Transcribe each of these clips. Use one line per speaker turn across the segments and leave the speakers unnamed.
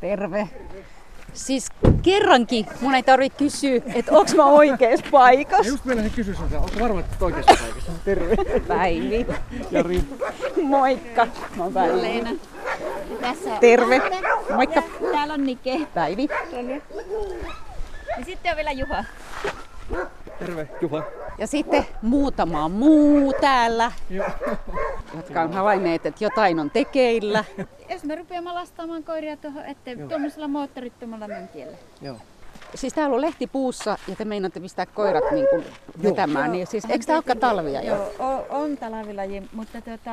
Terve. Siis kerrankin mun ei tarvitse kysyä, että onko mä oikeassa paikassa.
Just meinasin kysyä sinulta, onko varma, että oikeassa paikassa? Terve.
Päivi.
Jari.
Moikka. Mä oon Päivi.
Leena. Tässä on
Terve.
Anne.
Moikka.
Ja täällä on Nike.
Päivi.
Ja sitten on vielä Juha.
Terve. Juha.
Ja sitten muutama muu täällä,
Joo.
Jotka on havainneet, että jotain on tekeillä.
Jos me rupeamme lastaamaan koiria tuohon eteen tuommoisella moottorittomalla mönkijällä.
Joo.
Siis täällä on lehti puussa ja te meinaatte pistää koirat niin kuin vetämään. Niin siis, eikö tää olekaan talvia jo?
Joo, on, on talvilaji, mutta tuota,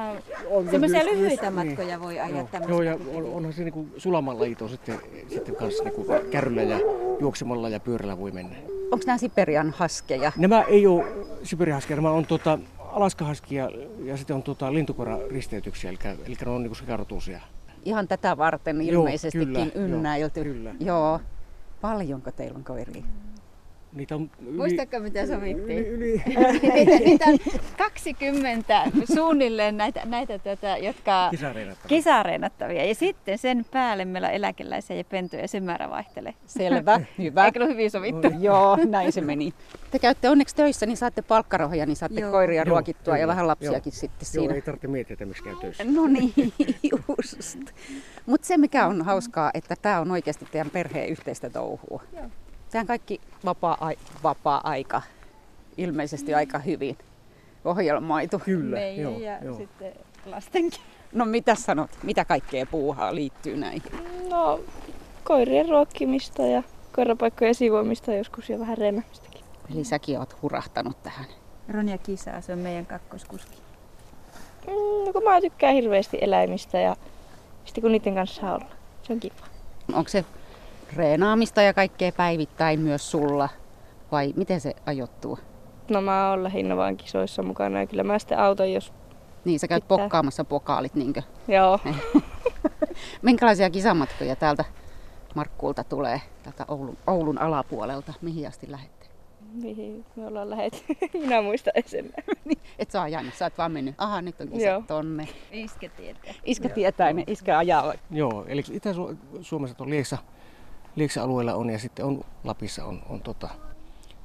On
semmoisia
myös-
lyhyitä
myös-
matkoja voi ajaa
Joo,
tämmöistä.
Joo, ja on, onhan se niinku sulaman lajito sitten, sitten kanssa niinku kärryllä ja juoksemalla ja pyörällä voi mennä.
Onko nämä Siperian haskeja?
Nämä ei ole sibirihaskia, nämä on tuota, alaskahaskia ja sitten on tuota, lintukoiraristeytyksiä, eli, eli ne on niinku sekarotuisia.
Ihan tätä varten
Joo,
ilmeisestikin
kyllä,
ynnäilty.
joo, kyllä.
Joo. Paljonko teillä on koiria?
Niitä on yli,
Muistatko mitä
yli,
sovittiin?
yli,
niitä, niitä on 20 suunnilleen näitä, näitä tätä, jotka
kisareenattavia.
kisareenattavia. Ja sitten sen päälle meillä on eläkeläisiä ja pentuja ja se määrä vaihtelee.
Selvä, hyvä.
Eikö ole hyvin sovittu?
Joo, näin se meni. Te käytte onneksi töissä, niin saatte palkkarohoja, niin saatte
Joo.
koiria
Joo,
ruokittua ja
kyllä,
vähän lapsiakin
joo.
sitten
Joo,
siinä.
ei tarvitse miettiä, että miksi käy töissä.
No niin, just. Mutta se mikä on hauskaa, että tämä on oikeasti teidän perheen yhteistä touhua.
Joo.
Sehän kaikki vapaa-ai- vapaa-aika ilmeisesti aika hyvin ohjelmoitu.
Kyllä,
Meidän
joo,
ja
joo.
sitten lastenkin.
No mitä sanot, mitä kaikkea puuhaa liittyy näihin?
No, koirien ruokkimista ja koirapaikkojen siivoamista joskus ja vähän reenaamistakin.
Eli säkin oot hurahtanut tähän.
Ronja Kisaa, se on meidän kakkoskuski.
Mm, No kun mä tykkään hirveästi eläimistä ja sitten kun niiden kanssa saa olla. Se on kiva.
Onko se reenaamista ja kaikkea päivittäin myös sulla? Vai miten se ajoittuu?
No mä oon lähinnä vaan kisoissa mukana ja kyllä mä sitten auton, jos...
Niin, sä käyt
Pitää.
pokkaamassa pokaalit, niinkö?
Joo.
Minkälaisia kisamatkoja täältä Markkuulta tulee, täältä Oulun, Oulun alapuolelta? Mihin asti lähette?
Mihin me ollaan lähet? Minä muistan sen.
Et saa jäänyt, sä oot vaan mennyt. Aha, nyt on kisat
Joo.
tonne.
Iskä tietää.
Iskä tietää, ne iskä ajaa.
Joo, eli Itä-Suomessa on Lieksa, Lieksa alueella on ja sitten on Lapissa on, on tota,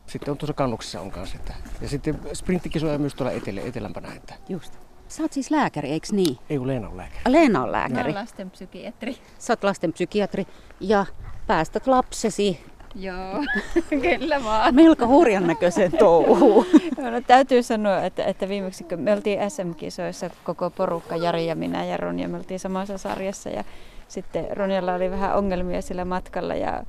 sitten on tuossa kannuksessa on kanssa. Että, ja sitten sprinttikisoja myös tuolla etelä, etelämpänä, että
Just. Sä oot siis lääkäri, eiks niin?
ei ole Leena on lääkäri.
Leena on
Mä
lääkäri.
oon lastenpsykiatri.
Sä oot lastenpsykiatri ja päästät lapsesi
Joo, kyllä vaan.
melko hurjan näköiseen touhuun.
No, täytyy sanoa, että, että viimeksi kun me oltiin SM-kisoissa koko porukka, Jari ja minä ja Ronja, me oltiin samassa sarjassa ja sitten Ronjalla oli vähän ongelmia sillä matkalla ja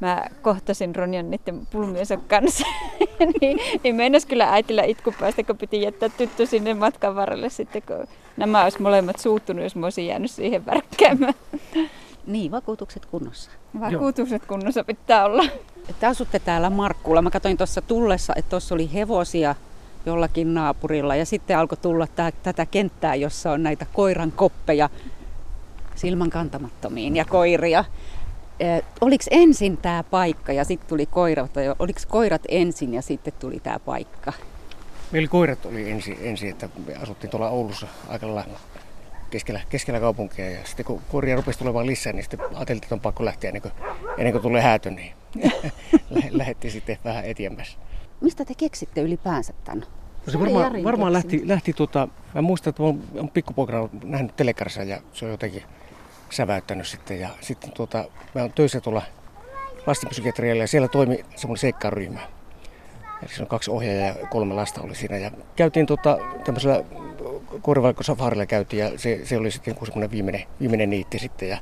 mä kohtasin Ronjan niiden pulmiensa kanssa. niin, niin meinas kyllä äitillä itku päästä, kun piti jättää tyttö sinne matkan varrelle sitten, kun nämä olisi molemmat suuttunut, jos mä olisin jäänyt siihen värkkäämään.
Niin, vakuutukset kunnossa.
Vakuutukset kunnossa pitää olla.
Te asutte täällä Markkuulla. Mä katsoin tuossa tullessa, että tuossa oli hevosia jollakin naapurilla ja sitten alkoi tulla tää, tätä kenttää, jossa on näitä koiran koppeja silmän kantamattomiin ja koiria. Eh, oliko ensin tämä paikka ja sitten tuli koirat, vai oliko koirat ensin ja sitten tuli tämä paikka?
Meillä koirat oli ensin, ensin, että me asuttiin tuolla Oulussa aika lailla keskellä, keskellä kaupunkia. Ja sitten kun koiria rupesi tulemaan lisää, niin sitten ajateltiin, että on pakko lähteä ennen kuin, ennen kuin tulee häätö, niin lä- lähdettiin sitten vähän eteenpäin.
Mistä te keksitte ylipäänsä tämän?
No se varmaan, varmaan lähti, lähti tuota, mä muistan, että mä oon- oon pikkupoikana nähnyt telekarissa ja se on jotenkin säväyttänyt sitten. Ja sitten tuota, mä oon töissä tuolla lastenpsykiatrialla ja siellä toimi semmoinen seikkailuryhmä. Eli se on kaksi ohjaajaa ja kolme lasta oli siinä. Ja käytiin tuota, tämmöisellä korvaikkosafarilla käytiin ja se, se oli sitten semmoinen viimeinen, viimeinen niitti sitten. Ja,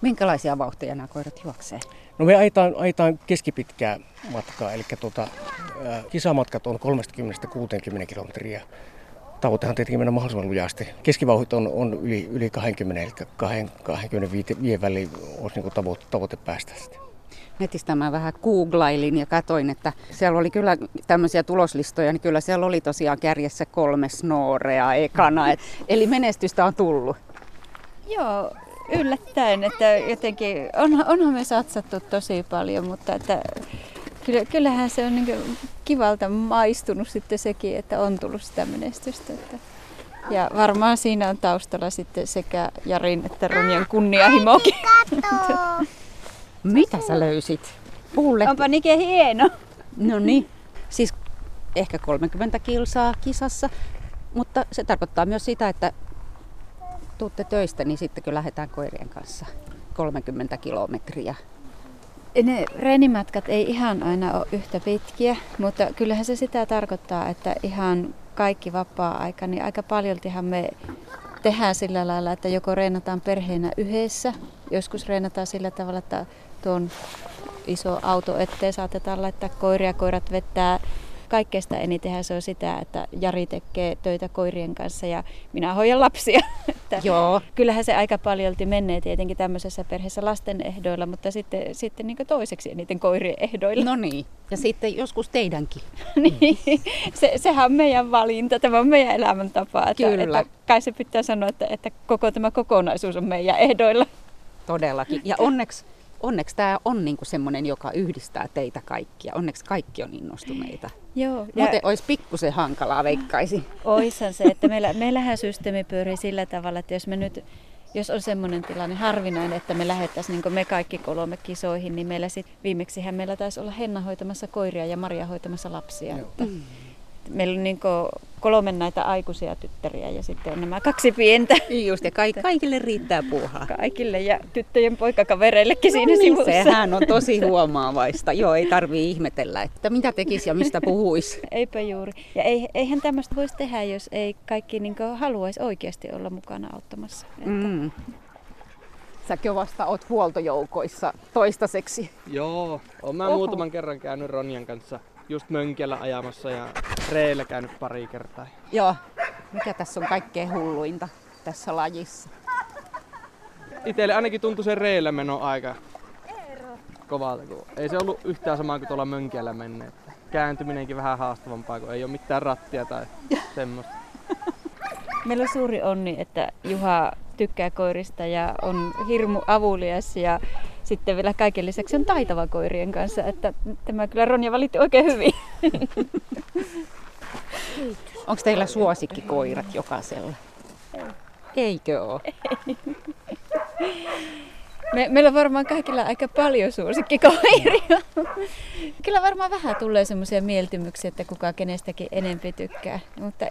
Minkälaisia vauhteja nämä koirat juoksee?
no me ajetaan, ajetaan keskipitkää matkaa, eli tuota, kisamatkat on 30-60 kilometriä. Tavoitehan tietenkin mennä mahdollisimman lujasti. Keskivauhit on, on yli, yli 20, eli 25 väliin olisi niin tavoite, tavoite päästä sitten.
Netistä mä vähän googlailin ja katoin, että siellä oli kyllä tämmöisiä tuloslistoja, niin kyllä siellä oli tosiaan kärjessä kolme snoorea ekana. Et, eli menestystä on tullut.
Joo, yllättäen, että jotenkin on, onhan me satsattu tosi paljon, mutta että kyllä, kyllähän se on niin kivalta maistunut sitten sekin, että on tullut sitä menestystä. Että Ja varmaan siinä on taustalla sitten sekä Jarin että Ronjan kunnianhimokin.
Mitä sä löysit? Puulle.
Onpa Nike hieno.
No niin, siis ehkä 30 kilsaa kisassa, mutta se tarkoittaa myös sitä, että tuutte töistä, niin sitten kun lähdetään koirien kanssa 30 kilometriä.
Ne reenimatkat ei ihan aina ole yhtä pitkiä, mutta kyllähän se sitä tarkoittaa, että ihan kaikki vapaa-aika, niin aika paljoltihan me tehdään sillä lailla, että joko reenataan perheenä yhdessä, joskus reenataan sillä tavalla, että tuon iso auto eteen saatetaan laittaa koiria, koirat vettää kaikkeesta eniten se on sitä, että Jari tekee töitä koirien kanssa ja minä hoidan lapsia. että
Joo.
Kyllähän se aika paljolti menee tietenkin tämmöisessä perheessä lasten ehdoilla, mutta sitten, sitten niin toiseksi eniten koirien ehdoilla.
No niin, ja sitten joskus teidänkin.
niin, se, sehän on meidän valinta, tämä on meidän elämäntapa. Että,
Kyllä.
Että kai se pitää sanoa, että, että koko tämä kokonaisuus on meidän ehdoilla.
Todellakin. Ja onneksi, onneksi tämä on niinku semmoinen, joka yhdistää teitä kaikkia. Onneksi kaikki on innostuneita.
Joo,
Muuten olisi pikkusen hankalaa, veikkaisi.
Oishan se, että meillä, meillähän systeemi pyörii sillä tavalla, että jos me nyt jos on semmoinen tilanne harvinainen, että me lähettäisiin niin me kaikki kolme kisoihin, niin meillä sit, viimeksihän meillä taisi olla Henna hoitamassa koiria ja Maria hoitamassa lapsia. Että meillä on niin kolme näitä aikuisia tyttäriä ja sitten on nämä kaksi pientä
Just, ja ka- kaikille riittää puuhaa.
kaikille ja tyttöjen poikakavereillekin siinä
no niin,
sivussa.
sehän on tosi huomaavaista. Joo, ei tarvii ihmetellä, että mitä tekisi ja mistä puhuisi.
Eipä juuri. Ja ei, eihän tämmöistä voisi tehdä, jos ei kaikki niin haluaisi oikeasti olla mukana auttamassa. Että
Mm. Säkin vasta oot huoltojoukoissa toistaiseksi.
Joo, oon mä
Oho.
muutaman kerran käynyt Ronjan kanssa just mönkellä ajamassa ja reillä käynyt pari kertaa.
Joo. Mikä tässä on kaikkein hulluinta tässä lajissa?
Itelle ainakin tuntui se reillä meno aika kovalta, kun ei se ollut yhtään sama kuin tuolla mönkellä menne. Että kääntyminenkin vähän haastavampaa, kun ei ole mitään rattia tai semmoista.
Meillä on suuri onni, että Juha tykkää koirista ja on hirmu avulias ja sitten vielä kaiken lisäksi on taitava koirien kanssa, että tämä kyllä Ronja valitti oikein hyvin.
Onko teillä suosikkikoirat jokaisella? Eikö ole?
Me, meillä on varmaan kaikilla aika paljon suosikkikoiria. Kyllä varmaan vähän tulee semmoisia mieltymyksiä, että kuka kenestäkin enempi tykkää. Mutta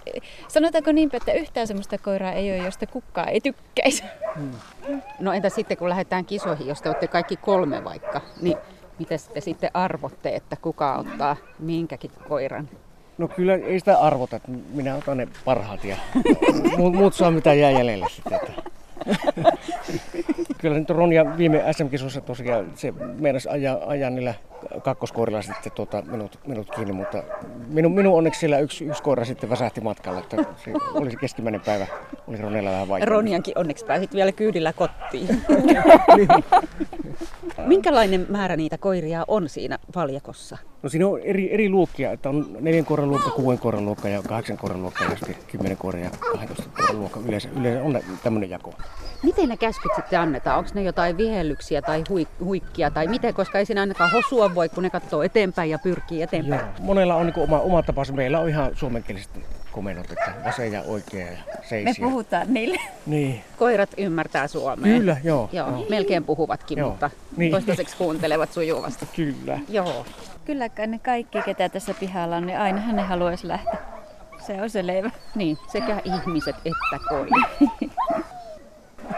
sanotaanko niinpä, että yhtään semmoista koiraa ei ole, josta kukaan ei tykkäisi.
No entä sitten kun lähdetään kisoihin, jos te olette kaikki kolme vaikka, niin miten te sitten arvotte, että kuka ottaa minkäkin koiran?
No kyllä ei sitä arvota, että minä otan ne parhaat ja muut, muut saa mitä jää jäljelle sitten. Että. Kyllä nyt Ronja viime SM-kisossa tosiaan se meinasi ajaa, ajaa niillä kakkoskoirilla sitten tuota, minut, minut kiinni, mutta minun, minun onneksi siellä yksi, yksi koira sitten väsähti matkalla, että se oli se keskimmäinen päivä, oli Ronella vähän vaikea.
Ronjankin onneksi pääsit vielä kyydillä kotiin. Minkälainen määrä niitä koiria on siinä valjakossa?
No siinä on eri, eri luokkia, että on neljän koiran luokka, kuuden koiran luokka ja kahdeksan koiran luokka ja sitten kymmenen koiran ja 12 koiran luokka. Yleensä, yleensä on tämmöinen jako.
Miten ne käskyt sitten annetaan? Onko ne jotain vihellyksiä tai huik- huikkia tai miten? Koska ei siinä ainakaan hosua voi, kun ne katsoo eteenpäin ja pyrkii eteenpäin.
Joo. Monella on niin oma, oma tapansa. Meillä on ihan suomenkieliset komennot, että vasen ja oikea ja
Me
seisiä.
puhutaan niille.
Niin,
Koirat ymmärtää suomea.
kyllä, joo.
Joo, melkein puhuvatkin,
Joo.
mutta
Niin.
toistaiseksi kuuntelevat sujuvasti.
Kyllä.
Joo.
Kyllä ne kaikki, ketä tässä pihalla on, niin ainahan ne haluaisi lähteä. Se on selvä.
Niin, sekä ihmiset että koirat.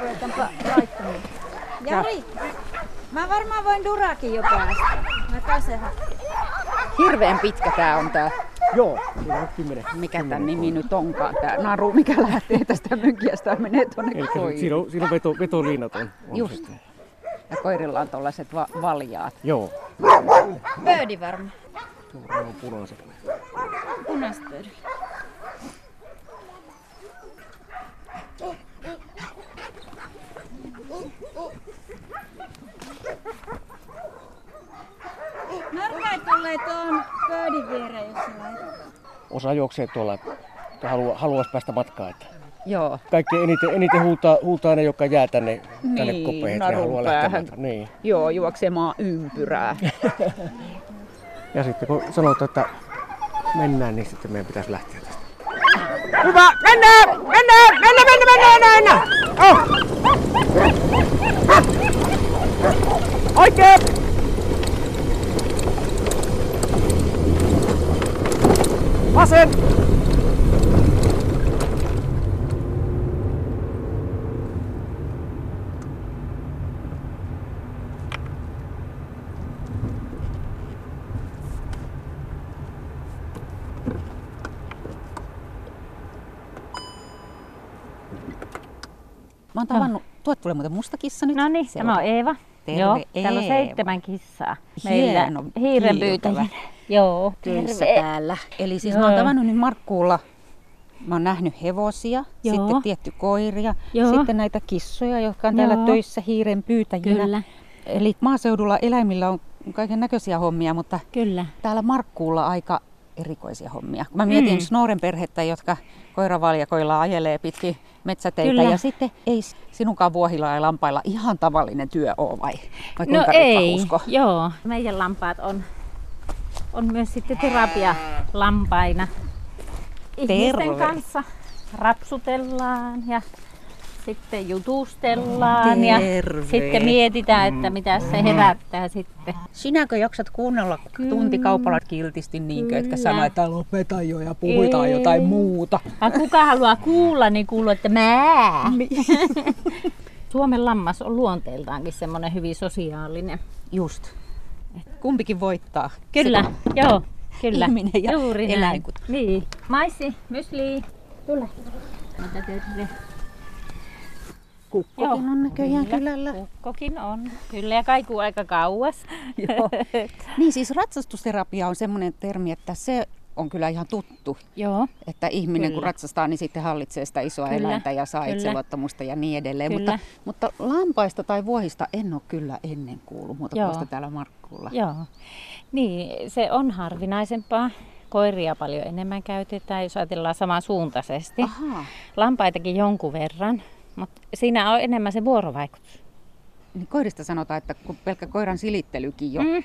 Ruvetaanpa laittamaan. Jari, mä varmaan voin Durakin jo päästä. Mä tasehan.
Hirveän pitkä tää on tää,
Joo, siinä on kymmenen.
mikä tämän nimi nyt onkaan, tää naru, mikä lähtee tästä mönkiästä ja menee tuonne
Eli
koirin.
siinä on, siinä on veto, vetoliinat on. on
Just.
sitten.
Ja koirilla on tollaset va- valjaat.
Joo.
Pöydi varmaan.
Tuo on punaiset.
Punaista pöydi. Tulee tuon pöydin viereen, jos sä laitat.
Osa juoksee tuolla, että halua, haluaisi päästä matkaan. Että
Joo.
kaikki eniten, eniten huutaa, huutaa ne, jotka jää tänne, tänne
Niin,
kopeihin, että ne haluaa lähteä. Niin.
Joo, juoksemaan ympyrää.
Ja sitten kun sanotaan, että mennään, niin sitten meidän pitäisi lähteä tästä. Hyvä! Mennään! Mennään! Mennään, mennään, mennään, mennään! Oh. Oikein! Vasen!
Mä oon tavannut, tuot tulee muuten musta kissa nyt.
No niin,
Se
tämä on Eeva.
Terve,
Joo, täällä on
Eeva.
seitsemän kissaa.
Hieno,
hiiren
kiiltävä.
pyytäjä. Joo,
töissä
terve.
täällä. Eli siis
Joo.
mä oon tavannut nyt Markkuulla. Mä oon nähnyt hevosia,
Joo.
sitten tietty koiria,
Joo.
sitten näitä kissoja, jotka on täällä
Joo.
töissä hiiren pyytäjinä.
Kyllä,
Eli maaseudulla eläimillä on kaiken näköisiä hommia, mutta
kyllä.
täällä Markkuulla aika erikoisia hommia. Mä mietin
Mm.
Snoren perhettä, jotka koiravaljakoilla ajelee pitkin metsäteitä
Kyllä.
ja sitten ei sinunkaan vuohilla ja lampailla ihan tavallinen työ ole vai? vai
No ei,
usko?
joo. Meidän lampaat on, on myös sitten terapia lampaina. Ihmisten
Terve.
kanssa rapsutellaan ja sitten jutustellaan ja sitten mietitään, että mitä se herättää sitten.
Sinäkö jaksat kuunnella tuntikaupalla kiltisti niinkö, etkä
Kyllä.
sano, että lopeta jo ja puhutaan
Ei.
jotain muuta?
Vai kuka haluaa kuulla, niin kuuluu, että mä. Suomen lammas on luonteeltaankin semmoinen hyvin sosiaalinen.
Just. Kumpikin voittaa.
Kyllä, joo, kyllä.
Ihminen ja
Juuri näin.
eläin.
Niin. Maissi, mysli, tule. Ota terve.
Kukkokin on näköjään
Kyllä,
kylällä.
Kukkokin on. Kyllä, ja kaikuu aika kauas.
Joo. Niin siis ratsastusterapia on semmoinen termi, että se on kyllä ihan tuttu.
Joo,
Että ihminen kun
Kyllä.
ratsastaa, niin sitten hallitsee sitä isoa
Kyllä,
eläintä ja saa
kyllä.
itseluottamusta ja niin edelleen.
Kyllä.
Mutta, mutta lampaista tai vuohista en ole kyllä ennen kuullut muuta
Joo.
kuin vasta täällä Markkuulla.
joo. Niin, se on harvinaisempaa. Koiria paljon enemmän käytetään, jos ajatellaan samansuuntaisesti.
Ahaa.
Lampaitakin jonkun verran, mutta siinä on enemmän se vuorovaikutus.
Niin koirista sanotaan, että kun pelkkä koiran silittelykin jo
Mm,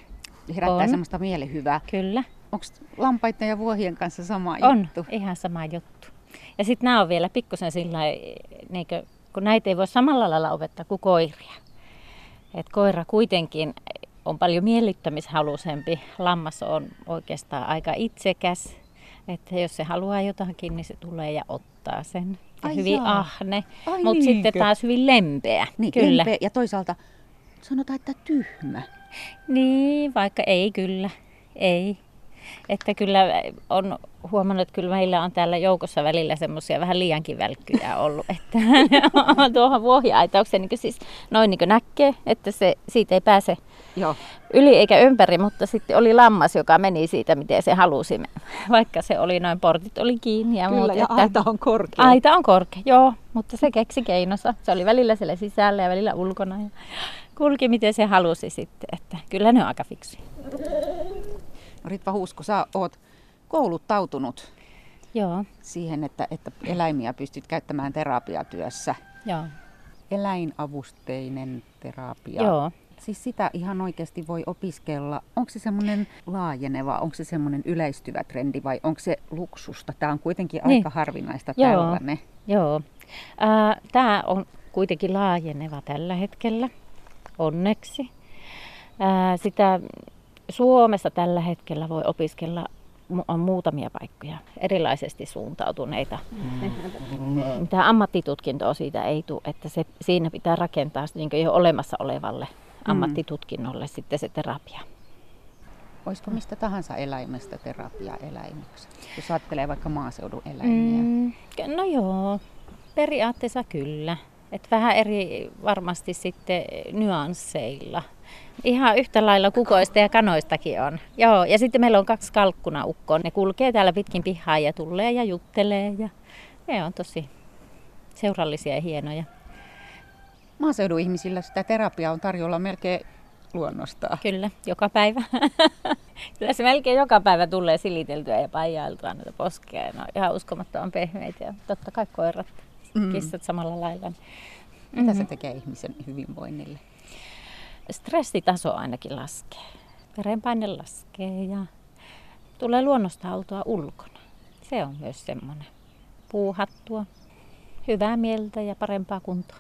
herättää
on.
semmoista mielihyvää.
kyllä,
Onko lampaiden ja vuohien kanssa sama
on
juttu?
ihan sama juttu. Ja sitten nämä on vielä pikkusen sillä niinkö, kun näitä ei voi samalla lailla opettaa kuin koiria. Et koira kuitenkin on paljon miellyttämishalusempi. Lammas on oikeastaan aika itsekäs. Että jos se haluaa jotakin, niin se tulee ja ottaa sen. Ja
Ai
hyvin
jaa.
ahne,
Ai
mutta sitten
niinkö?
taas hyvin lempeä.
Niin,
kyllä.
lempeä ja toisaalta sanotaan, että tyhmä.
Niin, vaikka ei kyllä, ei. Että kyllä on huomannut, että kyllä meillä on täällä joukossa välillä semmoisia vähän liiankin välkkyjä ollut. Että tuohon vuohiaitaukseen niin siis noin niin näkee, että se, siitä ei pääse
Joo.
yli eikä ympäri, mutta sitten oli lammas, joka meni siitä, miten se halusi. Vaikka se oli noin, portit oli kiinni ja
Kyllä,
muut.
ja
että-
aita on korkea.
Aita on korkea, joo, mutta se keksi keinonsa. Se oli välillä siellä sisällä ja välillä ulkona ja kulki miten se halusi sitten. Että kyllä ne on aika fiksuja.
Ritva Huusko, sä oot kouluttautunut
Joo,
siihen, että, että eläimiä pystyt käyttämään terapiatyössä.
joo,
Eläinavusteinen terapia.
joo.
Siis sitä ihan oikeasti voi opiskella. Onko se semmoinen laajeneva, onko se semmoinen yleistyvä trendi vai onko se luksusta? Tämä on kuitenkin
Niin.
aika harvinaista
Joo.
tällainen.
Joo. Tämä on kuitenkin laajeneva tällä hetkellä, onneksi. Ää, sitä Suomessa tällä hetkellä voi opiskella on muutamia paikkoja, erilaisesti suuntautuneita. Mitä ammattitutkintoa siitä ei tule, että se, siinä pitää rakentaa niin jo olemassa olevalle ammattitutkinnolle sitten se terapia.
Olisiko mistä tahansa eläimestä terapia eläimeksi? Jos ajattelee vaikka maaseudun eläimiä.
Mm, no joo, periaatteessa kyllä. Et vähän eri varmasti sitten nyansseilla. Ihan yhtä lailla kukoista ja kanoistakin on. Joo, ja sitten meillä on kaksi kalkkunaukkoa. Ne kulkee täällä pitkin pihaa ja tulee ja juttelee. Ja ne on tosi seurallisia ja hienoja.
Maaseudun ihmisillä sitä terapiaa on tarjolla melkein luonnostaan.
Kyllä, joka päivä. Kyllä se melkein joka päivä tulee siliteltyä ja paijailtua noita poskea. Ne on ihan uskomattoman pehmeitä ja totta kai koirat,
Mm.
kissat samalla lailla.
Mitä se
Mhm.
tekee ihmisen hyvinvoinnille?
Stressitaso ainakin laskee. Verenpaine laskee ja tulee luonnosta oltua ulkona. Se on myös semmoinen. puuhattua. Hyvää mieltä ja parempaa kuntoa.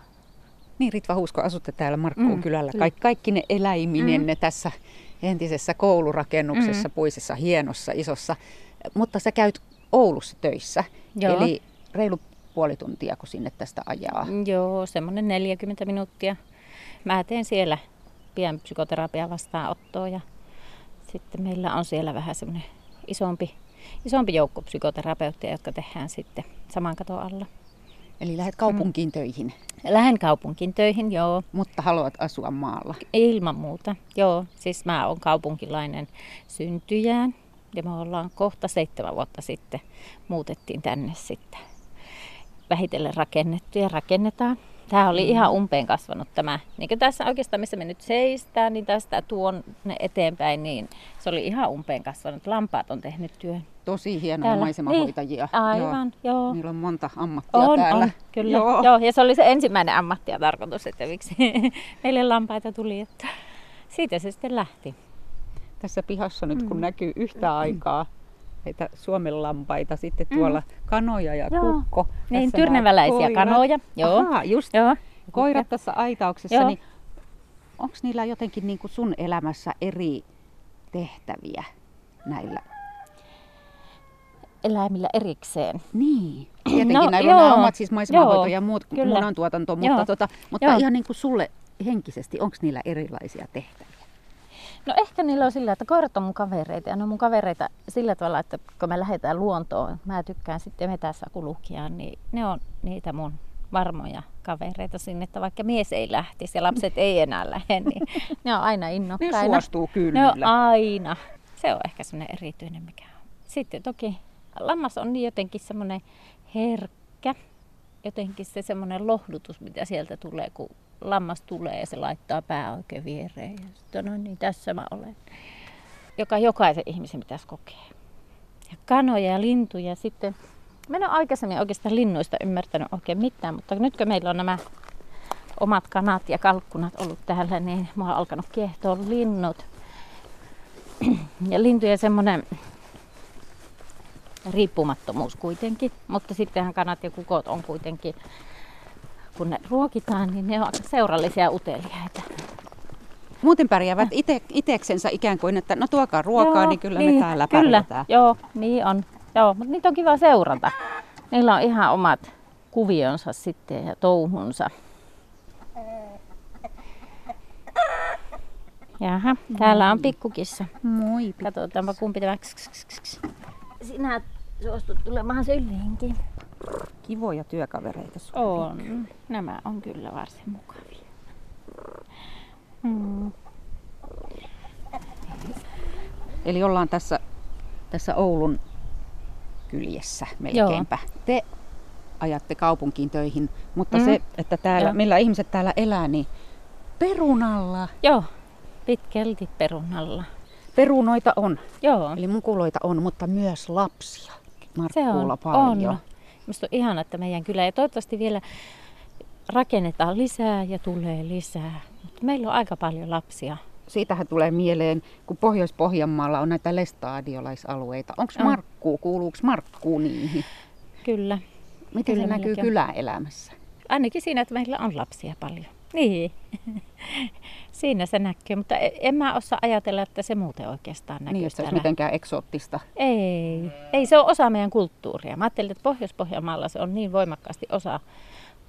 Niin Ritva Huusko, asutte täällä Markkuun
Mm,
kylällä. Kaik, kaikki ne eläiminenne
Mm.
tässä entisessä koulurakennuksessa,
Mm.
puisessa, hienossa, isossa. Mutta sä käyt Oulussa töissä.
Joo.
Eli reilu puoli tuntia, kun sinne tästä ajaa.
Joo, semmoinen 40 minuuttia. Mä teen siellä pian psykoterapian vastaanottoa ja sitten meillä on siellä vähän semmoinen isompi, isompi joukko psykoterapeutteja, jotka tehdään sitten saman katon alla.
Eli lähdet kaupunkiin töihin,
Lähden kaupunkiin töihin, joo,
mutta haluat asua maalla.
ilman muuta. Joo, siis mä oon kaupunkilainen syntyjään ja me ollaan kohta seitsemän vuotta sitten muutettiin tänne sitten. Vähitellen rakennettu ja rakennetaan. Tämä oli ihan umpeen kasvanut tämä. Niin kuin tässä oikeastaan, missä me nyt seistään, niin tästä tuonne eteenpäin, niin se oli ihan umpeen kasvanut. Lampaat on tehnyt työn.
Tosi hienoja
Täällä.
maisemahoitajia.
Niin, aivan, joo.
Joo. Niillä on monta ammattia
On,
täällä.
on, kyllä.
Joo.
Joo. Ja se oli se ensimmäinen ammatti ja tarkoitus, että miksi meille lampaita tuli. Että siitä se sitten lähti.
Tässä pihassa nyt kun
Mm.
näkyy yhtä aikaa näitä Suomen lampaita, sitten tuolla kanoja ja
Mm. Joo.
kukko.
Niin, tyrneväläisiä kanoja. Joo.
Ahaa, just
Joo.
koirat tässä aitauksessa,
Joo.
niin onko niillä jotenkin niin kuin sun elämässä eri tehtäviä näillä?
Eläimillä erikseen.
Niin. Tietenkin
No,
näillä on
joo.
omat siis maisemahoito ja muut munantuotanto, mutta, tota, mutta
Joo.
ihan niin kuin sulle henkisesti, onko niillä erilaisia tehtäviä?
No ehkä niillä on sillä, että koirat on mun kavereita ja ne on mun kavereita sillä tavalla, että kun me lähdetään luontoon, mä tykkään sitten metässä kulkea, niin ne on niitä mun varmoja kavereita sinne, että vaikka mies ei lähtisi ja lapset ei enää lähde, niin ne on aina
Ne
innokkaina.
suostuu kyllä.
Ne on aina. Se on ehkä semmoinen erityinen mikä on. Sitten toki lammas on niin jotenkin semmoinen herkkä. Jotenkin se semmoinen lohdutus, mitä sieltä tulee, kun lammas tulee ja se laittaa pää oikein viereen. Ja sitten no niin, tässä mä olen. Joka jokaisen ihmisen pitäisi kokea. Ja kanoja ja lintuja sitten. Mä en ole aikaisemmin oikeastaan linnuista ymmärtänyt oikein mitään, mutta nyt kun meillä on nämä omat kanat ja kalkkunat ollut täällä, niin mä oon alkanut kiehtoa linnut. Ja lintujen semmoinen riippumattomuus kuitenkin, mutta sittenhän kanat ja kukot on kuitenkin, kun ne ruokitaan, niin ne on aika seurallisia uteliaita.
Muuten pärjäävät ite, iteksensä ikään kuin, että no tuokaa ruokaa,
Joo,
niin kyllä me täällä
Kyllä,
pärjätään.
joo, niin on. Joo, mutta niitä on kiva seurata. Niillä on ihan omat kuvionsa sitten ja touhunsa. Jaha, täällä on pikkukissa.
Moi.
Katsotaanpa kumpi tämä. Sinä suostut tulemaan syliinkin.
Kivoja työkavereita sulla.
On. Nämä on kyllä varsin mukavia. Mm.
Eli ollaan tässä, tässä Oulun kyljessä melkeinpä. Te ajatte kaupunkiin töihin, mutta
Mm.
se, että täällä,
Joo.
millä ihmiset täällä elää, niin perunalla.
Joo, pitkälti perunalla.
Perunoita on,
Joo,
eli mukuloita on, mutta myös lapsia.
se
Markkuulla
on.
paljon.
on. Minusta on ihana, että meidän kylä ja toivottavasti vielä rakennetaan lisää ja tulee lisää. Mutta meillä on aika paljon lapsia.
Siitähän tulee mieleen, kun Pohjois-Pohjanmaalla on näitä lestadiolaisalueita. Onko
On.
Markkuu, kuuluuko Markkuu niihin?
Kyllä.
Miten
Kyllä
se näkyy
on.
kyläelämässä?
Ainakin siinä, että meillä on lapsia paljon. Niin. Siinä se näkyy, mutta e- en mä osaa ajatella, että se muuten oikeastaan näkyy.
Niin, että se mitenkään eksoottista.
Ei, ei se on osa meidän kulttuuria. Mä ajattelin, että Pohjois-Pohjanmaalla se on niin voimakkaasti osa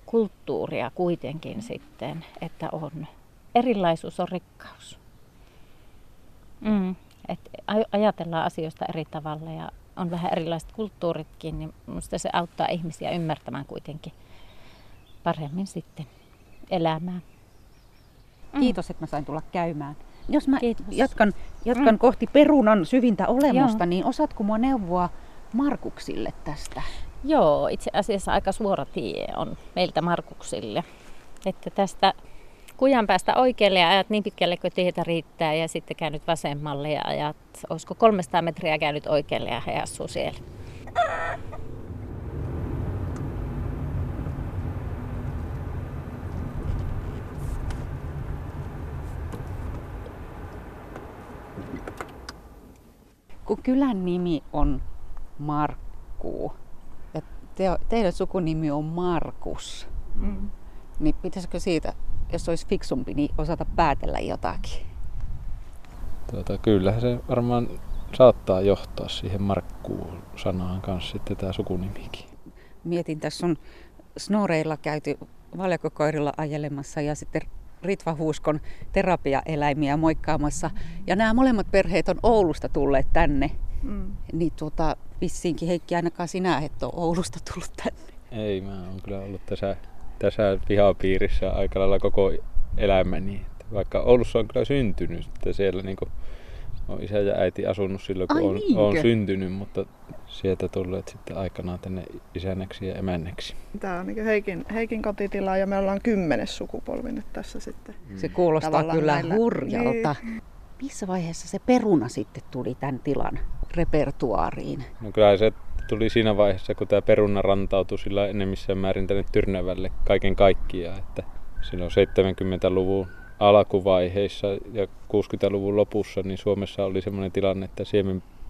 kulttuuria kuitenkin sitten, että on. Erilaisuus on rikkaus. Mm. Et aj- ajatellaan asioista eri tavalla ja on vähän erilaiset kulttuuritkin, niin minusta se auttaa ihmisiä ymmärtämään kuitenkin paremmin sitten elämää. Mm.
Kiitos, että mä sain tulla käymään. Jos mä
Kiitos.
jatkan, jatkan
Mm.
kohti perunan syvintä olemusta,
Joo.
niin osaatko mua neuvoa Markuksille tästä?
Joo, itse asiassa aika suora tie on meiltä Markuksille. Että tästä kujan päästä oikealle ja ajat niin pitkälle kuin tietä riittää ja sitten käynyt vasemmalle ja ajat, olisiko 300 metriä käynyt oikealle ja asuu siellä.
Kun kylän nimi on Markkuu ja Te, teidän sukunimi on Markus.
Mm.
Niin pitäisikö siitä, jos olisi fiksumpi, niin osata päätellä jotakin?
Tuota, kyllähän se varmaan saattaa johtaa siihen Markkuun sanaan kanssa sitten tämä sukunimikin.
Mietin, tässä on snoreilla käyty valjakokoirilla ajelemassa ja sitten Ritva Huuskon terapiaeläimiä moikkaamassa. Ja nämä molemmat perheet on Oulusta tulleet tänne.
Mm.
Niin tuota, vissiinkin Heikki ainakaan sinä et ole Oulusta tullut tänne.
Ei, mä oon kyllä ollut tässä, tässä pihapiirissä aika lailla koko elämäni. Vaikka Oulussa on kyllä syntynyt, että siellä niin on isä ja äiti asunut silloin, kun
Ai
on, on syntynyt, mutta sieltä tulleet sitten aikanaan tänne isänneksi ja emänneksi.
Tämä on niin Heikin, Heikin kotitila ja me ollaan kymmenes sukupolvi nyt tässä sitten.
Se kuulostaa
Tavallaan
kyllä
näillä-
hurjalta. Missä vaiheessa se peruna sitten tuli tämän tilan repertuaariin?
No kyllä se tuli siinä vaiheessa, kun tämä peruna rantautui sillä enemmissään määrin tänne Tyrnävälle kaiken kaikkiaan. Että silloin 70-luvun alkuvaiheissa ja 60-luvun lopussa niin Suomessa oli sellainen tilanne, että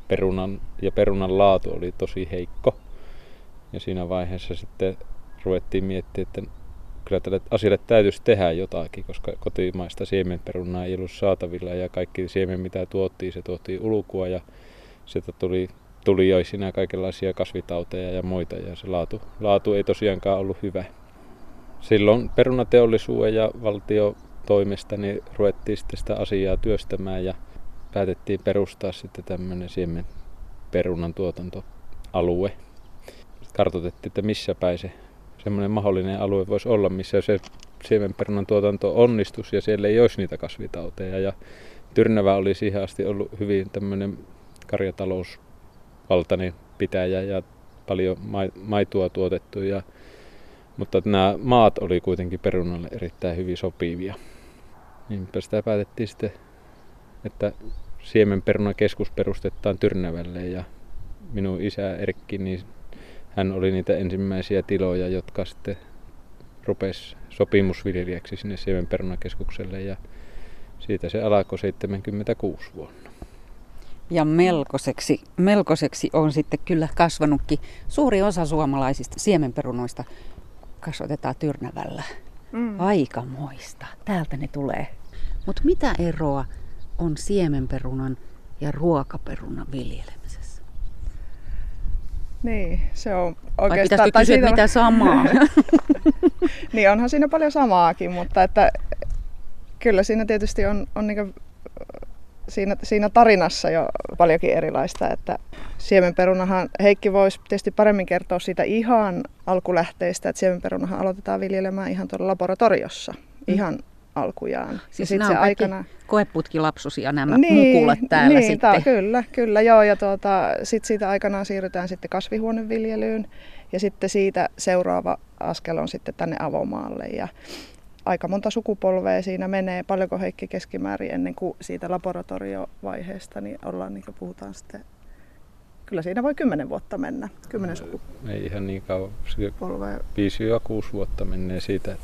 siemenperunan ja perunan laatu oli tosi heikko. Ja siinä vaiheessa sitten ruvettiin miettimään, että kyllä tälle asialle täytyisi tehdä jotakin, koska kotimaista siemenperunaa ei ollut saatavilla ja kaikki siemen mitä tuotiin, se tuotiin ulkoa ja sieltä tuli tulijoisina kaikenlaisia kasvitauteja ja muita ja se laatu, laatu ei tosiaankaan ollut hyvä. Silloin perunateollisuuden ja valtio toimesta niin ruvettiin sitten sitä asiaa työstämään ja päätettiin perustaa sitten tämmöinen siemenperunan tuotantoalue. Kartoitettiin, että missä päin se semmoinen mahdollinen alue voisi olla, missä se siemenperunan tuotanto onnistuisi ja siellä ei olisi niitä kasvitauteja. Ja Tyrnävä oli siihen asti ollut hyvin tämmöinen karjatalousvaltainen pitäjä ja paljon mai- maitoa tuotettu. Ja, mutta nämä maat oli kuitenkin perunalle erittäin hyvin sopivia. Niinpä sitä päätettiin sitten, että siemenperunan keskus perustetaan Tyrnävälle ja minun isä Erkki, niin hän oli niitä ensimmäisiä tiloja, jotka sitten rupesi sopimusviljelijäksi sinne siemenperunakeskukselle ja siitä se alkoi 76 vuonna.
Ja melkoiseksi, melkoiseksi on sitten kyllä kasvanutkin. Suuri osa suomalaisista siemenperunoista kasvatetaan Tyrnävällä.
Mm.
Aikamoista. Täältä ne tulee. Mutta mitä eroa on siemenperunan ja ruokaperunan viljelemisessä?
Niin, se on
Vai
oikeastaan...
pitäisikö
tai
kysyä,
siitä-
mitä samaa?
niin onhan siinä paljon samaakin, mutta että kyllä siinä tietysti on, on niin siinä, siinä tarinassa jo paljonkin erilaista, että siemenperunahan, Heikki voisi tietysti paremmin kertoa siitä ihan alkulähteistä, että siemenperunahan aloitetaan viljelemään ihan tuolla laboratoriossa, ihan alkujaan.
Siis
sit
nämä on kaikki koeputkilapsusia nämä mukulat täällä
niin,
sitten.
Tää, kyllä, kyllä joo. Ja tuota, sitten siitä aikanaan siirrytään sitten kasvihuoneviljelyyn ja sitten siitä seuraava askel on sitten tänne avomaalle. Ja aika monta sukupolvea siinä menee, paljonko Heikki keskimäärin ennen kuin siitä laboratoriovaiheesta, niin ollaan niin puhutaan sitten, kyllä siinä voi kymmenen vuotta mennä, kymmenen
Ei ihan niin kauan, se
sukupolvea.
5-6 vuotta menee siitä,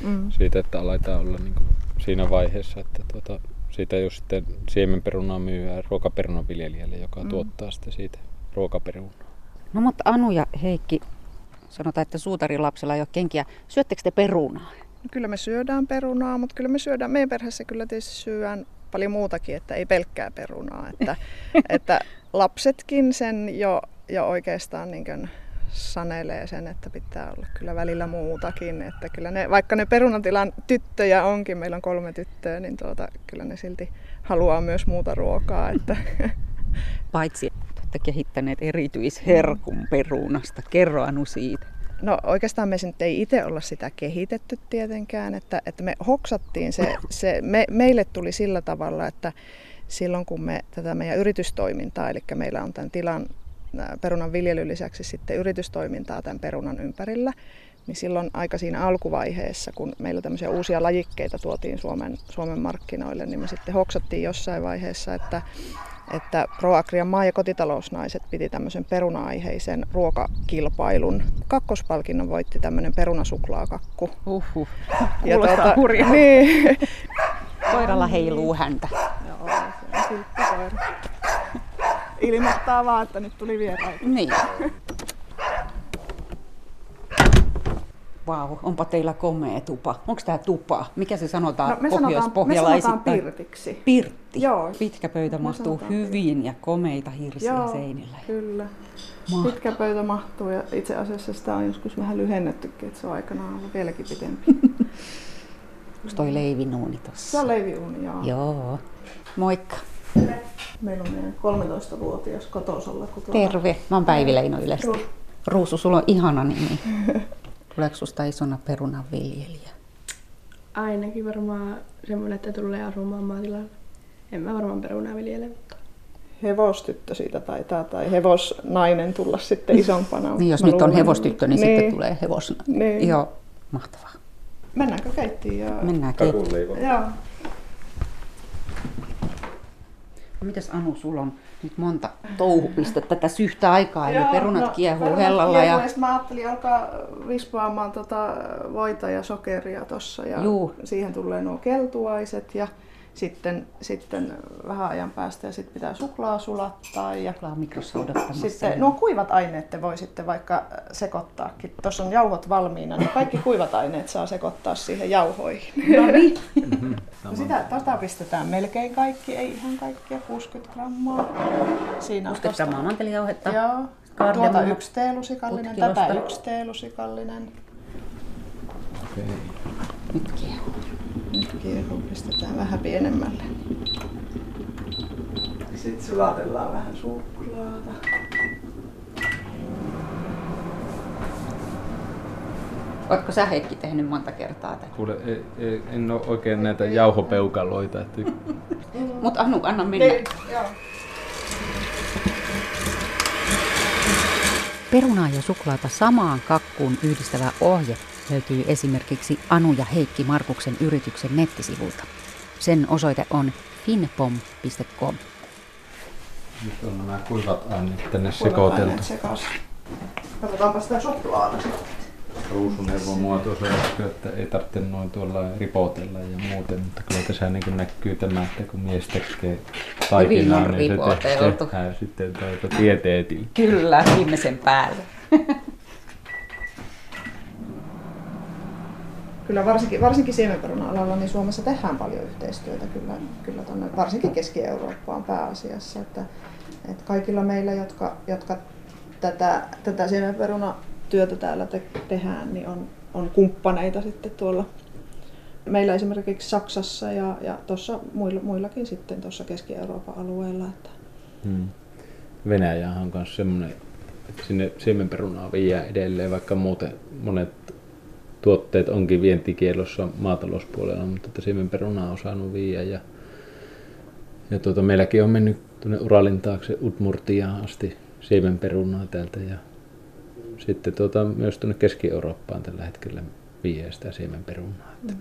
Mm.
siitä että aletaan olla niin kuin siinä vaiheessa, että tuota, siitä jos sitten siemenperunaa myyään ruokaperunan viljelijälle, joka
Mm.
mm. tuottaa sitten siitä ruokaperunaa.
No mutta Anu ja Heikki, sanotaan, että suutarin lapsella ei ole kenkiä. Syöttekö te perunaa?
Kyllä me syödään perunaa, mutta kyllä me syödään, meidän perheessä kyllä tietysti syödään paljon muutakin, että ei pelkkää perunaa. Että, että lapsetkin sen jo, jo oikeastaan niin kuin sanelee sen, että pitää olla kyllä välillä muutakin. Että kyllä ne, vaikka ne perunatilan tyttöjä onkin, meillä on kolme tyttöä, niin tuota, kyllä ne silti haluaa myös muuta ruokaa. Että,
Paitsi, että olette kehittäneet erityisherkun perunasta. Kerro Anu siitä.
No oikeastaan me nyt ei itse olla sitä kehitetty tietenkään, että, että me hoksattiin se, se me, meille tuli sillä tavalla, että silloin kun me tätä meidän yritystoimintaa, eli meillä on tämän tilan perunan viljelyn lisäksi sitten yritystoimintaa tämän perunan ympärillä, niin silloin aika siinä alkuvaiheessa, kun meillä tämmöisiä uusia lajikkeita tuotiin Suomen, Suomen markkinoille, niin me sitten hoksattiin jossain vaiheessa, että, että ProAgrian maa- ja kotitalousnaiset piti tämmöisen peruna-aiheisen ruokakilpailun. Kakkospalkinnon voitti tämmöinen perunasuklaakakku.
Uhuh.
Ja tuota,
hurjalta.
Niin.
Koiralla heiluu häntä.
Joo, se on. Ilmoittaa vaan, että nyt tuli vieraita.
Niin. Vau, onpa teillä komea tupa. Onko tämä tupa? Mikä se sanotaan
No, me sanotaan, me
pohjoispohjalaisittain?
sanotaan pirtiksi.
Pirtti.
Joo.
Pitkä pöytä
Me
mahtuu hyvin ja komeita hirsiä
Joo,
seinillä.
kyllä.
Mahtavaa.
Pitkä pöytä mahtuu ja itse asiassa sitä on joskus vähän lyhennettykin, että se on aikanaan ollut vieläkin pitempi.
Onko toi leivinuuni
Se
tossa?
on leiviuuni, joo.
Joo. Moikka.
Meillä on meidän 13-vuotias kotosalla. Kun tuota-
Terve. Mä oon Päivi Leino Ylestä.
Ruus.
Ruusu, sulla on ihana nimi. Tuleeko susta isona perunan viljelijä?
Ainakin varmaan semmoinen, että tulee asumaan maatilalla. En mä varmaan perunaa viljele, mutta
Hevostyttö siitä taitaa, tai hevosnainen tulla sitten isompana.
Niin, jos
Mä
nyt on hevostyttö, niin, sitten tulee hevos.
Niin.
Joo, mahtavaa.
Mennäänkö keittiöön? Ja...
Mennään keittiöön.
Joo.
Mitäs Anu, sulla on nyt monta touhupistettä tässä yhtä aikaa, eli
Joo,
perunat
no,
kiehuu
perunat
hellalla.
kiehuu,
Ja...
sit Mä ajattelin alkaa vispaamaan tota voita ja sokeria tossa ja
Juu.
siihen tulee nuo keltuaiset ja sitten, sitten vähän ajan päästä ja sitten pitää suklaa sulattaa ja
Suklaa mikrossa odottamassa.
sitten nuo kuivat aineet te voi sitten vaikka sekoittaakin. Tuossa on jauhot valmiina, niin kaikki kuivat aineet saa sekoittaa siihen jauhoihin.
No niin.
No sitä, tota pistetään melkein kaikki, ei ihan kaikkia, 60 grammaa. Siinä on
60
tosta-
grammaa mantelijauhetta.
Joo. Tuota yksi teelusikallinen, tätä yksi teelusikallinen.
Nyt kiehuu.
Nyt kiehuu, pistetään vähän pienemmälle. Sitten sulatellaan vähän suklaata.
Oletko sä Heikki tehnyt monta kertaa tätä?
Kuule, ei- ei- en ole oikein näitä jauhopeukaloita. Että
Mutta Anu, anna mennä.
Niin, joo.
Perunaa ja suklaata samaan kakkuun yhdistävä ohje löytyy esimerkiksi Anu ja Heikki Markuksen yrityksen nettisivulta. Sen osoite on finpom.com.
nyt on nämä kuivat aineet tänne sekoiteltu.
Katsotaanpa sitä suklaata sitten.
Ruusuneuvo muotoisa äsken, että ei tarvitse noin tuolla ripotella ja muuten, mutta kyllä tässä niin näkyy tämä, että kun mies tekee taikinaa,
on
niin se tehdään sitten tieteetillä.
Kyllä, viimeisen päälle.
Kyllä varsinkin, varsinkin siemenperuna-alalla niin Suomessa tehdään paljon yhteistyötä kyllä, kyllä tonne, varsinkin Keski-Eurooppaan pääasiassa. Että, että kaikilla meillä, jotka, jotka tätä, tätä siemenperunatyötä täällä te, tehdään, niin on, on kumppaneita sitten tuolla meillä esimerkiksi Saksassa ja, ja tuossa muilla, muillakin sitten tuossa Keski-Euroopan alueella. Että,
Hmm. Venäjähän on myös semmoinen, että sinne siemenperunaa viiää edelleen, vaikka muuten monet tuotteet onkin vientikielossa maatalouspuolella, mutta että siemenperunaa on saanut viiä ja, ja tuota, meilläkin on mennyt tuonne Uralin taakse Udmurtiaan asti siemenperunaa täältä ja sitten tuota, myös tuonne Keski-Eurooppaan tällä hetkellä viiää sitä siemenperunaa. Että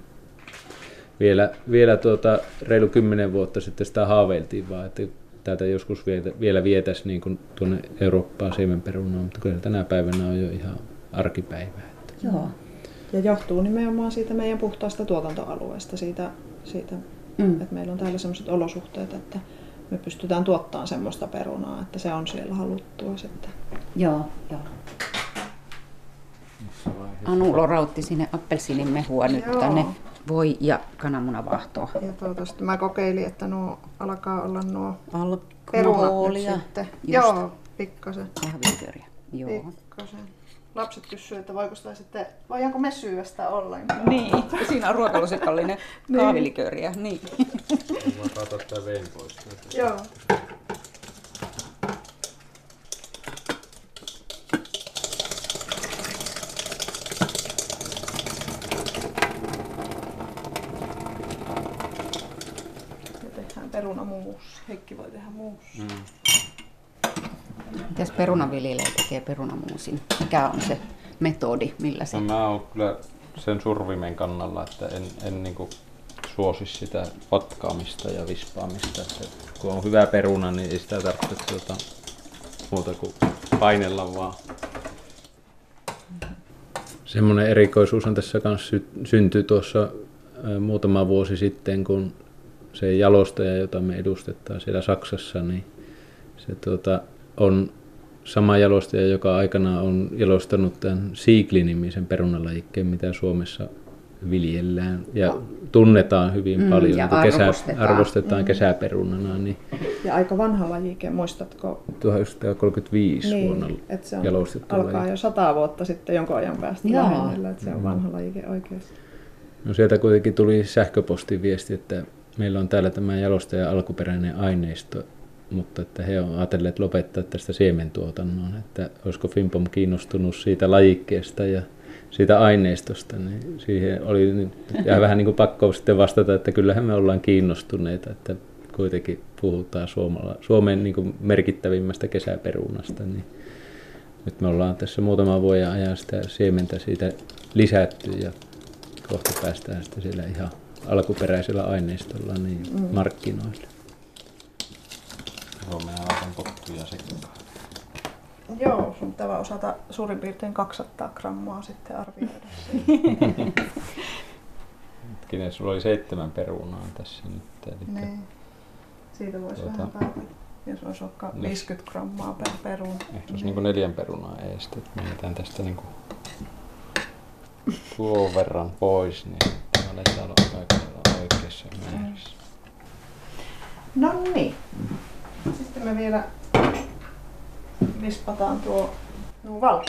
vielä, vielä tuota, reilu kymmenen vuotta sitten sitä haaveiltiin vaan, että täältä joskus vietä, vielä vietäisiin niin kuin tuonne Eurooppaan siemenperunaa, mutta kyllä tänä päivänä on jo ihan arkipäivää.
Joo.
Ja johtuu nimenomaan siitä meidän puhtaasta tuotantoalueesta, siitä, siitä
Mm.
että meillä on täällä sellaiset olosuhteet, että me pystytään tuottamaan semmoista perunaa, että se on siellä haluttua sitten.
Joo, joo. Anu lorautti sinne appelsiinin mehua nyt
Joo.
tänne voi- ja kananmunavahtoa.
Ja toivottavasti mä kokeilin, että nuo alkaa olla nuo perunat
Alkoholia.
nyt sitten.
Just.
Joo, pikkasen.
Kahviköriä. Joo.
pikkasen. Lapset kysyvät, että voiko sitä sitten, voidaanko me syödä sitä ollenkaan.
Niin, siinä on ruokalusikallinen
Niin.
kahviliköriä. Niin.
Voin ottaa tämän veen pois.
Joo. Tehdään perunamuus. Heikki voi tehdä muus.
Mm.
Mitäs perunaviljelijä tekee perunamuusin? Mikä on se metodi, millä se...
No mä oon kyllä sen survimen kannalla, että en, en niinku suosi sitä vatkaamista ja vispaamista. Että kun on hyvä peruna, niin ei sitä tarvitse tuota, muuta kuin painella vaan. Semmoinen erikoisuus on tässä kanssa sy- syntyi tuossa ä, muutama vuosi sitten, kun se jalostaja, jota me edustetaan siellä Saksassa, niin se tuota, on sama jalostaja, joka aikana on jalostanut tämän Siikli-nimisen perunalajikkeen, mitä Suomessa viljellään ja tunnetaan hyvin
Mm,
paljon.
ja
että kesä,
arvostetaan.
arvostetaan
Mm.
kesäperunana, niin
Ja aika vanha lajike, muistatko?
1935
Niin,
vuonna
että se on,
jalostettu
alkaa
laji.
jo sata vuotta sitten jonkun ajan päästä
Jaa.
lähennellä, että se on
Mm.
vanha lajike oikeasti.
No sieltä kuitenkin tuli sähköpostiviesti, että meillä on täällä tämä jalostajan alkuperäinen aineisto, mutta että he on ajatelleet lopettaa tästä siementuotannon, että olisiko Fimpom kiinnostunut siitä lajikkeesta ja siitä aineistosta, niin siihen oli ja vähän niin kuin pakko sitten vastata, että kyllähän me ollaan kiinnostuneita, että kuitenkin puhutaan Suomala, Suomen niin kuin merkittävimmästä kesäperunasta, niin nyt me ollaan tässä muutaman vuoden ajan sitä siementä siitä lisätty ja kohta päästään sitten siellä ihan alkuperäisellä aineistolla niin
Mm.
Markkinoille.
Suomea laitan pottuja sekaan.
Joo, sun pitää osata suurin piirtein 200 grammaa sitten arvioida.
Hetkinen, sulla oli seitsemän perunaa tässä nyt. Eli
niin. Siitä voisi
Tuota-
vähän päätellä, jos olisi vaikka
Niin.
50 grammaa per peruna.
Ehkä olisi niin neljän perunaa eestä, että mietitään tästä niin kuin tuon verran pois, niin sitten aletaan olla aika oikeassa määrässä.
No niin. Sitten me vielä vispataan tuo nuo.